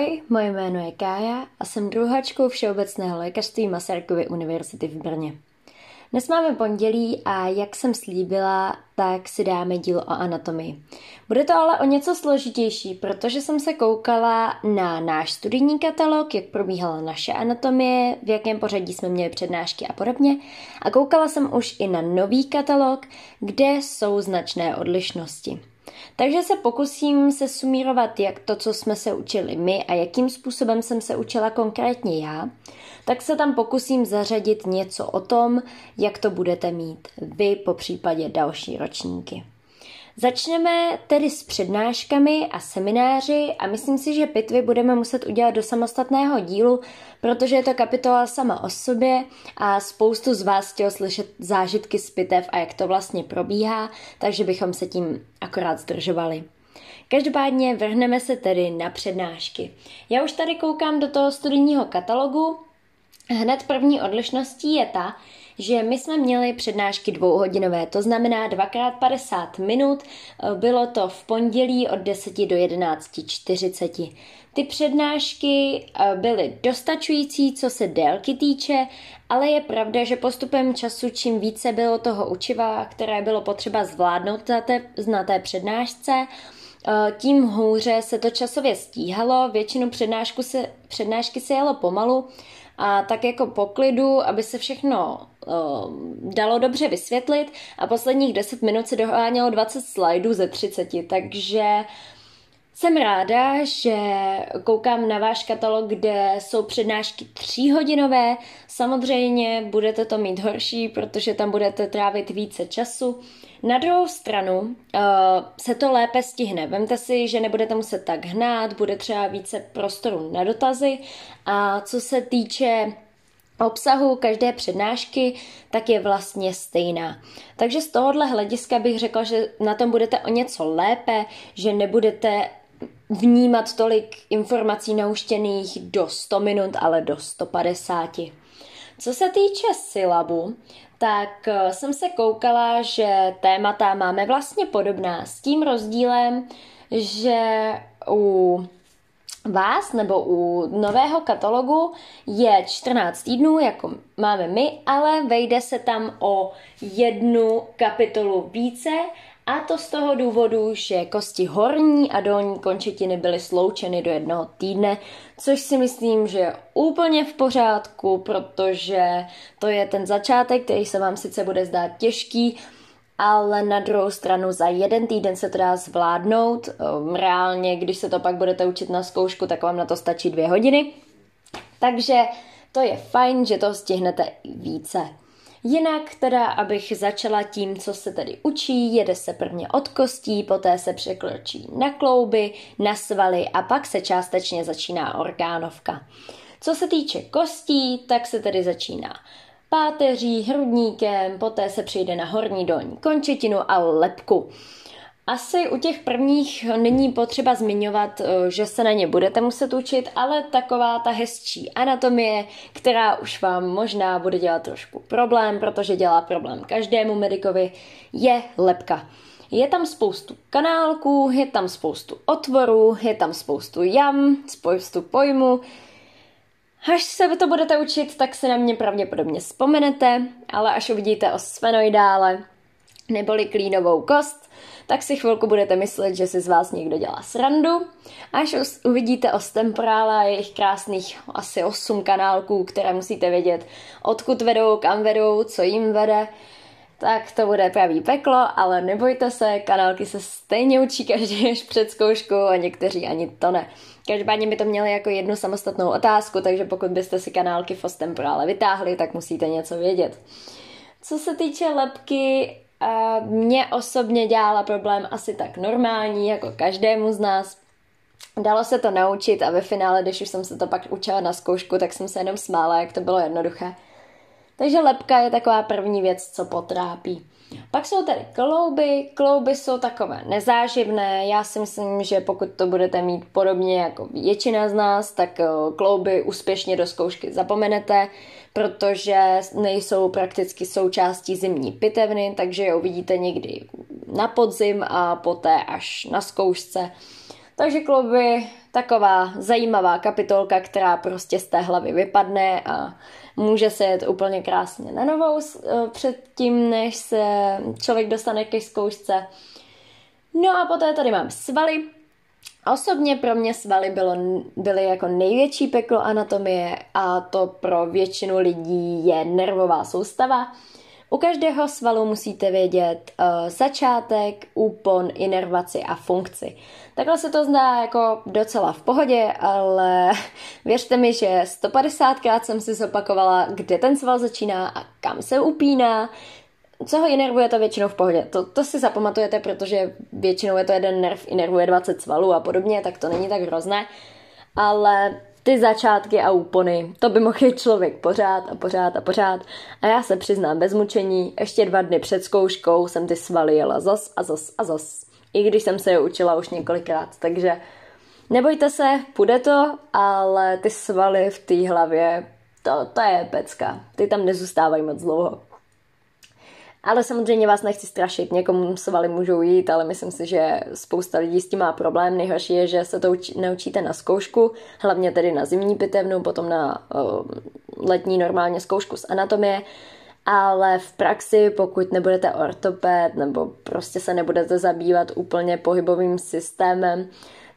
Ahoj, moje jméno je Kája a jsem druhačkou Všeobecného lékařství Masarykovy univerzity v Brně. Dnes máme pondělí a jak jsem slíbila, tak si dáme díl o anatomii. Bude to ale o něco složitější, protože jsem se koukala na náš studijní katalog, jak probíhala naše anatomie, v jakém pořadí jsme měli přednášky a podobně. A koukala jsem už i na nový katalog, kde jsou značné odlišnosti. Takže se pokusím se sumírovat jak to, co jsme se učili my a jakým způsobem jsem se učila konkrétně já, tak se tam pokusím zařadit něco o tom, jak to budete mít vy, po případě další ročníky. Začneme tedy s přednáškami a semináři a myslím si, že pitvy budeme muset udělat do samostatného dílu, protože je to kapitola sama o sobě a spoustu z vás chtělo slyšet zážitky z pitev a jak to vlastně probíhá, takže bychom se tím akorát zdržovali. Každopádně vrhneme se tedy na přednášky. Já už tady koukám do toho studijního katalogu. Hned první odlišností je ta, že my jsme měli přednášky dvouhodinové, to znamená dvakrát 50 minut, bylo to v pondělí od 10 do 11.40. Ty přednášky eh, byly dostačující, co se délky týče, ale je pravda, že postupem času, čím více bylo toho učiva, které bylo potřeba zvládnout na té, na té přednášce, eh, tím hůře se to časově stíhalo, většinu přednášku se, přednášky se jelo pomalu, a tak jako poklidu, aby se všechno dalo dobře vysvětlit a posledních 10 minut se dohánělo 20 slajdů ze 30, takže jsem ráda, že koukám na váš katalog, kde jsou přednášky tříhodinové. Samozřejmě budete to mít horší, protože tam budete trávit více času. Na druhou stranu uh, se to lépe stihne. Vemte si, že nebudete muset tak hnát, bude třeba více prostoru na dotazy. A co se týče obsahu každé přednášky, tak je vlastně stejná. Takže z tohohle hlediska bych řekla, že na tom budete o něco lépe, že nebudete vnímat tolik informací nauštěných do 100 minut, ale do 150. Co se týče syllabu, tak eh, jsem se koukala, že témata máme vlastně podobná s tím rozdílem, že u vás nebo u nového katalogu je 14 týdnů, jako máme my, ale vejde se tam o jednu kapitolu více a to z toho důvodu, že kosti horní a dolní končetiny byly sloučeny do jednoho týdne, což si myslím, že je úplně v pořádku, protože to je ten začátek, který se vám sice bude zdát těžký, ale na druhou stranu za jeden týden se to dá zvládnout. Ehm, reálně, když se to pak budete učit na zkoušku, tak vám na to stačí dvě hodiny. Takže to je fajn, že to stihnete více. Jinak teda, abych začala tím, co se tedy učí, jede se prvně od kostí, poté se překročí na klouby, na svaly a pak se částečně začíná orgánovka. Co se týče kostí, tak se tedy začíná páteří, hrudníkem, poté se přijde na horní dolní končetinu a lepku. Asi u těch prvních není potřeba zmiňovat, eh, že se na ně budete muset učit, ale taková ta hezčí anatomie, která už vám možná bude dělat trošku problém, protože dělá problém každému medikovi, je lepka. Je tam spoustu kanálků, je tam spoustu otvorů, je tam spoustu jam, spoustu pojmů. Až se to budete učit, tak se na mě pravděpodobně vzpomenete, ale až uvidíte o sfenoidále neboli klínovou kost, tak si chvilku budete myslet, že si z vás někdo dělá srandu. Až uvidíte ostemporále a jejich krásných asi 8 kanálků, které musíte vědět, odkud vedou, kam vedou, co jim vede, tak to bude pravý peklo, ale nebojte se, kanálky se stejně učí každý až před zkouškou a někteří ani to ne. Každopádně by to měli jako jednu samostatnou otázku, takže pokud byste si kanálky v ostemporále vytáhli, tak musíte něco vědět. Co se týče lepky, a mě osobně dělala problém asi tak normální, jako každému z nás. Dalo se to naučit a ve finále, když už jsem se to pak učila na zkoušku, tak jsem se jenom smála, jak to bylo jednoduché. Takže lepka je taková první věc, co potrápí. Pak jsou tady klouby. Klouby jsou takové nezáživné. Já si myslím, že pokud to budete mít podobně jako většina z nás, tak eh, klouby úspěšně do zkoušky zapomenete, protože nejsou prakticky součástí zimní pitevny, takže je uvidíte někdy na podzim a poté až na zkoušce. Takže klouby taková zajímavá kapitolka, která prostě z té hlavy vypadne a může se jet úplně krásně na novou eh, předtím, než se člověk dostane ke zkoušce. No a poté tady mám svaly. Osobně pro mě svaly bylo, byly jako největší peklo anatomie a to pro většinu lidí je nervová soustava. U každého svalu musíte vědět uh, začátek, úpon, inervaci a funkci. Takhle se to zdá jako docela v pohodě, ale věřte mi, že 150krát jsem si zopakovala, kde ten sval začíná a kam se upíná, co ho inervuje, to většinou v pohodě. To, to si zapamatujete, protože většinou je to jeden nerv, inervuje 20 svalů a podobně, tak to není tak hrozné. Ale ty začátky a úpony, to by mohl člověk pořád a pořád a pořád. A já se přiznám bez mučení, ještě dva dny před zkouškou jsem ty svaly jela zas a zas a zas. I když jsem se je učila už několikrát, takže nebojte se, půjde to, ale ty svaly v té hlavě, to, to je pecka. Ty tam nezůstávají moc dlouho. Ale samozřejmě vás nechci strašit, někomu svaly můžou jít, ale myslím si, že spousta lidí s tím má problém. Nejhorší je, že se to učí, naučíte na zkoušku, hlavně tedy na zimní pitevnu, potom na uh, letní normálně zkoušku z anatomie, ale v praxi, pokud nebudete ortoped nebo prostě se nebudete zabývat úplně pohybovým systémem,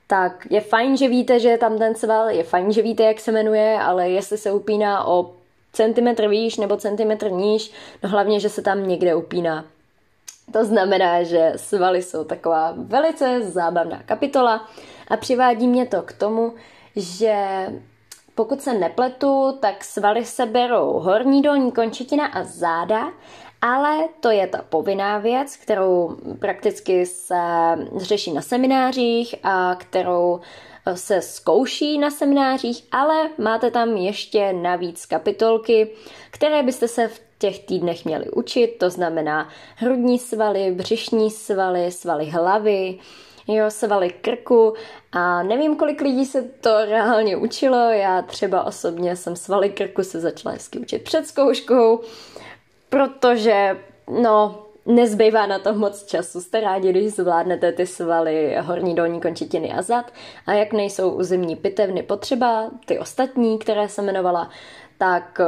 tak je fajn, že víte, že je tam ten sval, je fajn, že víte, jak se jmenuje, ale jestli se upíná o centimetr výš nebo centimetr níž, no hlavně, že se tam někde upíná. To znamená, že svaly jsou taková velice zábavná kapitola a přivádí mě to k tomu, že pokud se nepletu, tak svaly se berou horní dolní končetina a záda, ale to je ta povinná věc, kterou prakticky se řeší na seminářích a kterou se zkouší na seminářích, ale máte tam ještě navíc kapitolky, které byste se v těch týdnech měli učit, to znamená hrudní svaly, břišní svaly, svaly hlavy, jo, svaly krku. A nevím, kolik lidí se to reálně učilo, já třeba osobně jsem svaly krku se začala hezky učit před zkouškou, protože no, nezbývá na to moc času. Jste rádi, když zvládnete ty svaly horní, dolní končetiny a zad. A jak nejsou u zimní pitevny potřeba, ty ostatní, které se jmenovala, tak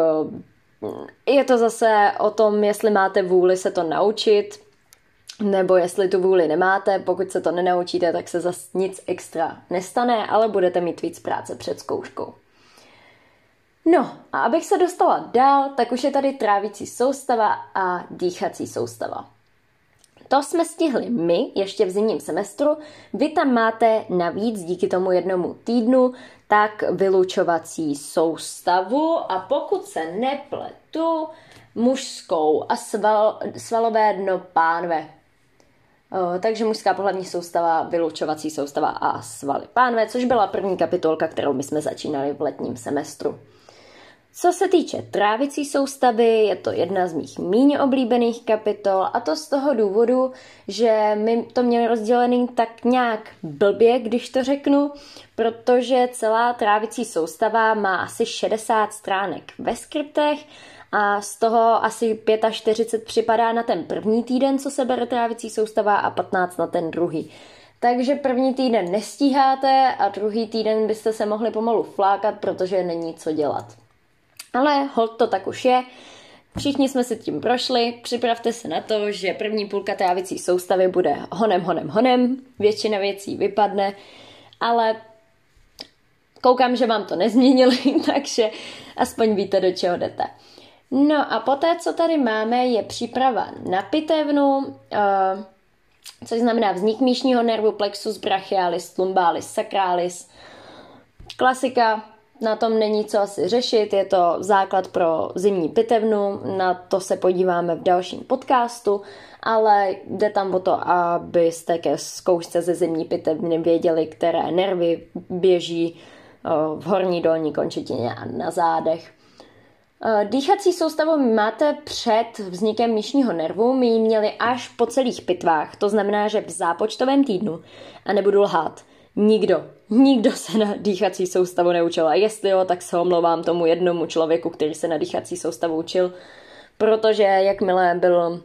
eh, je to zase o tom, jestli máte vůli se to naučit, nebo jestli tu vůli nemáte, pokud se to nenaučíte, tak se zase nic extra nestane, ale budete mít víc práce před zkouškou. No a abych se dostala dál, tak už je tady trávicí soustava a dýchací soustava. To jsme stihli my ještě v zimním semestru. Vy tam máte navíc díky tomu jednomu týdnu tak vylučovací soustavu a pokud se nepletu, mužskou a sval, svalové dno pánve. O, takže mužská pohlavní soustava, vylučovací soustava a svaly pánve, což byla první kapitolka, kterou my jsme začínali v letním semestru. Co se týče trávicí soustavy, je to jedna z mých méně oblíbených kapitol a to z toho důvodu, že my to měli rozdělený tak nějak blbě, když to řeknu, protože celá trávicí soustava má asi 60 stránek ve skriptech a z toho asi 45 připadá na ten první týden, co se bere trávicí soustava a 15 na ten druhý. Takže první týden nestíháte a druhý týden byste se mohli pomalu flákat, protože není co dělat. Ale hold to tak už je. Všichni jsme si tím prošli, připravte se na to, že první půlka trávicí soustavy bude honem, honem, honem, většina věcí vypadne, ale koukám, že vám to nezměnili, takže aspoň víte, do čeho jdete. No a poté, co tady máme, je příprava na pitevnu, uh, což znamená vznik míšního nervu plexus brachialis, lumbalis, sacralis. Klasika, na tom není co asi řešit, je to základ pro zimní pitevnu, na to se podíváme v dalším podcastu, ale jde tam o to, abyste ke zkoušce ze zimní pitevny věděli, které nervy běží v horní dolní končetině a na zádech. Dýchací soustavu máte před vznikem míšního nervu, my ji měli až po celých pitvách, to znamená, že v zápočtovém týdnu, a nebudu lhát, Nikdo, nikdo se na dýchací soustavu neučil. A jestli jo, tak se omlouvám tomu jednomu člověku, který se na dýchací soustavu učil, protože jakmile byl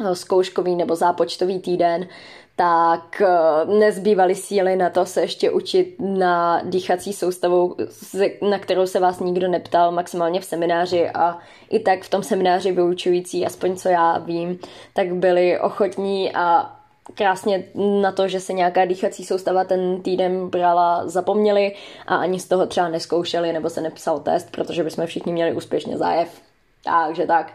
eh, zkouškový nebo zápočtový týden, tak eh, nezbývaly síly na to se ještě učit na dýchací soustavu, na kterou se vás nikdo neptal, maximálně v semináři a i tak v tom semináři vyučující, aspoň co já vím, tak byli ochotní a krásně na to, že se nějaká dýchací soustava ten týden brala, zapomněli a ani z toho třeba neskoušeli nebo se nepsal test, protože bychom všichni měli úspěšně zájev. Takže tak.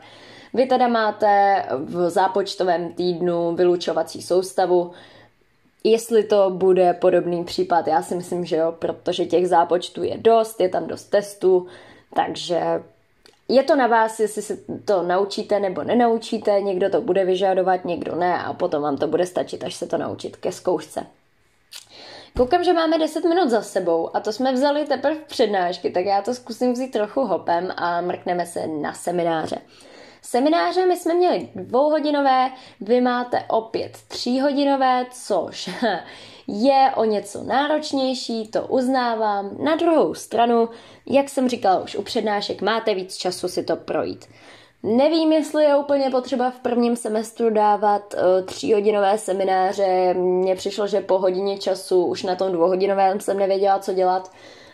Vy teda máte v zápočtovém týdnu vylučovací soustavu. Jestli to bude podobný případ, já si myslím, že jo, protože těch zápočtů je dost, je tam dost testů, takže je to na vás, jestli se to naučíte nebo nenaučíte, někdo to bude vyžadovat, někdo ne a potom vám to bude stačit, až se to naučit ke zkoušce. Koukám, že máme 10 minut za sebou a to jsme vzali teprve přednášky, tak já to zkusím vzít trochu hopem a mrkneme se na semináře. Semináře my jsme měli dvouhodinové, vy máte opět tříhodinové, což je o něco náročnější, to uznávám. Na druhou stranu, jak jsem říkala už u přednášek, máte víc času si to projít. Nevím, jestli je úplně potřeba v prvním semestru dávat uh, tříhodinové semináře. Mně přišlo, že po hodině času už na tom dvouhodinovém jsem nevěděla, co dělat.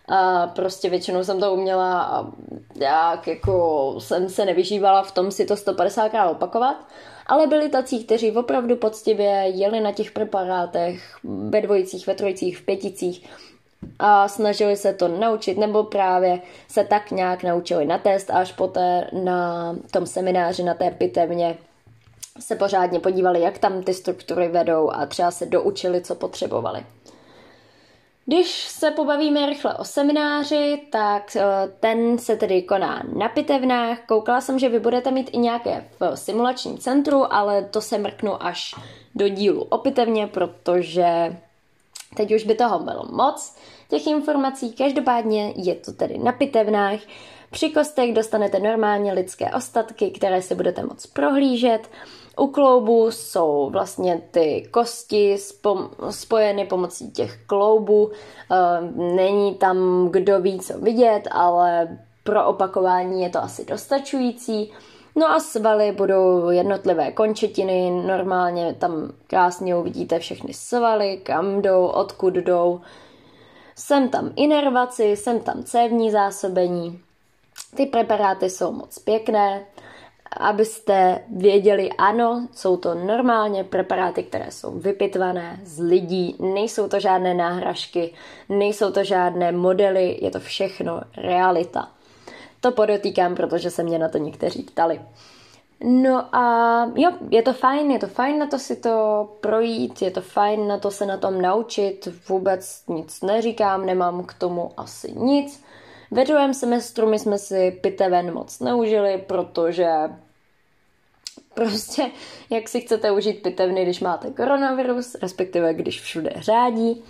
A prostě většinou jsem to uměla a jak jako jsem se nevyžívala v tom si to 150krát opakovat. Ale byli tací, kteří opravdu poctivě jeli na těch preparátech ve dvojicích, ve trojicích, v pěticích a snažili se to naučit, nebo právě se tak nějak naučili na test až poté na tom semináři na té pitevně se pořádně podívali, jak tam ty struktury vedou a třeba se doučili, co potřebovali. Když se pobavíme rychle o semináři, tak eh, ten se tedy koná na pitevnách. Koukala jsem, že vy budete mít i nějaké v simulačním centru, ale to se mrknu až do dílu o pitevně, protože teď už by toho bylo moc těch informací. Každopádně je to tedy na pitevnách. Při kostech dostanete normálně lidské ostatky, které si budete moct prohlížet. U kloubu jsou vlastně ty kosti spojeny pomocí těch kloubů. Ehm, není tam kdo ví, co vidět, ale pro opakování je to asi dostačující. No a svaly budou jednotlivé končetiny, normálně tam krásně uvidíte všechny svaly, kam jdou, odkud jdou. Jsem tam inervaci, jsem tam cévní zásobení. Ty preparáty jsou moc pěkné, abyste věděli, ano, jsou to normálně preparáty, které jsou vypitvané z lidí, nejsou to žádné náhražky, nejsou to žádné modely, je to všechno realita. To podotýkám, protože se mě na to někteří ptali. No a jo, je to fajn, je to fajn na to si to projít, je to fajn na to se na tom naučit, vůbec nic neříkám, nemám k tomu asi nic. Ve druhém semestru my jsme si piteven moc neužili, protože prostě jak si chcete užít pitevny, když máte koronavirus, respektive když všude řádí.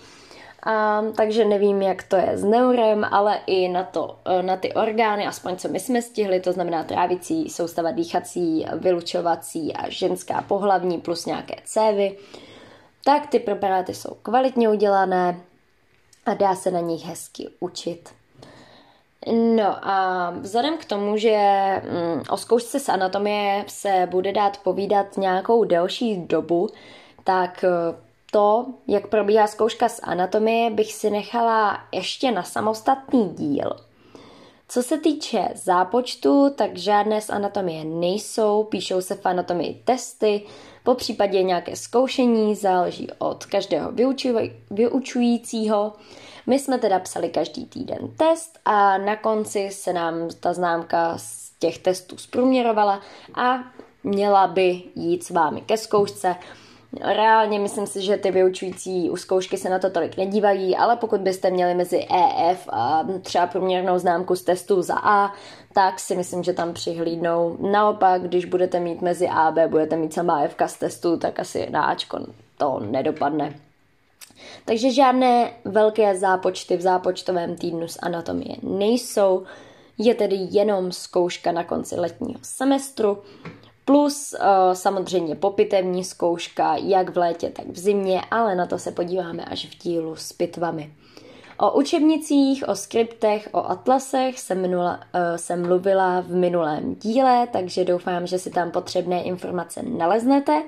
A, takže nevím, jak to je s neurem, ale i na, to, na ty orgány, aspoň co my jsme stihli, to znamená trávicí, soustava dýchací, vylučovací a ženská pohlavní plus nějaké cévy, tak ty preparáty jsou kvalitně udělané a dá se na nich hezky učit. No a vzhledem k tomu, že mm, o zkoušce z anatomie se bude dát povídat nějakou delší dobu, tak eh, to, jak probíhá zkouška z anatomie, bych si nechala ještě na samostatný díl. Co se týče zápočtu, tak žádné z anatomie nejsou, píšou se v anatomii testy, po případě nějaké zkoušení, záleží od každého vyučujícího. My jsme teda psali každý týden test a na konci se nám ta známka z těch testů zprůměrovala a měla by jít s vámi ke zkoušce. Reálně myslím si, že ty vyučující u zkoušky se na to tolik nedívají, ale pokud byste měli mezi EF a třeba průměrnou známku z testu za A, tak si myslím, že tam přihlídnou. Naopak, když budete mít mezi A a B, budete mít sama F z testu, tak asi na Ačko to nedopadne. Takže žádné velké zápočty v zápočtovém týdnu z anatomie nejsou, je tedy jenom zkouška na konci letního semestru, plus uh, samozřejmě popitevní zkouška jak v létě, tak v zimě, ale na to se podíváme až v dílu s pitvami. O učebnicích, o skriptech, o atlasech jsem, minula, uh, jsem mluvila v minulém díle, takže doufám, že si tam potřebné informace naleznete.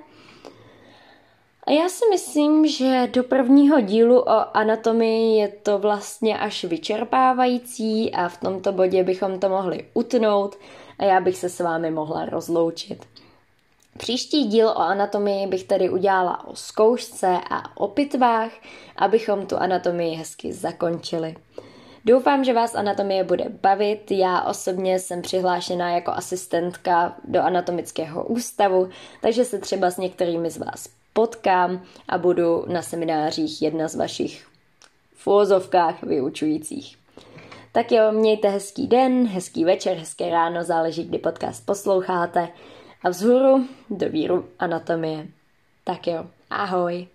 A já si myslím, že do prvního dílu o anatomii je to vlastně až vyčerpávající a v tomto bodě bychom to mohli utnout a já bych se s vámi mohla rozloučit. Příští díl o anatomii bych tedy udělala o zkoušce a o pitvách, abychom tu anatomii hezky zakončili. Doufám, že vás anatomie bude bavit. Já osobně jsem přihlášená jako asistentka do anatomického ústavu, takže se třeba s některými z vás potkám a budu na seminářích jedna z vašich v vyučujících. Tak jo, mějte hezký den, hezký večer, hezké ráno, záleží, kdy podcast posloucháte. A vzhůru do víru anatomie. Tak jo, ahoj.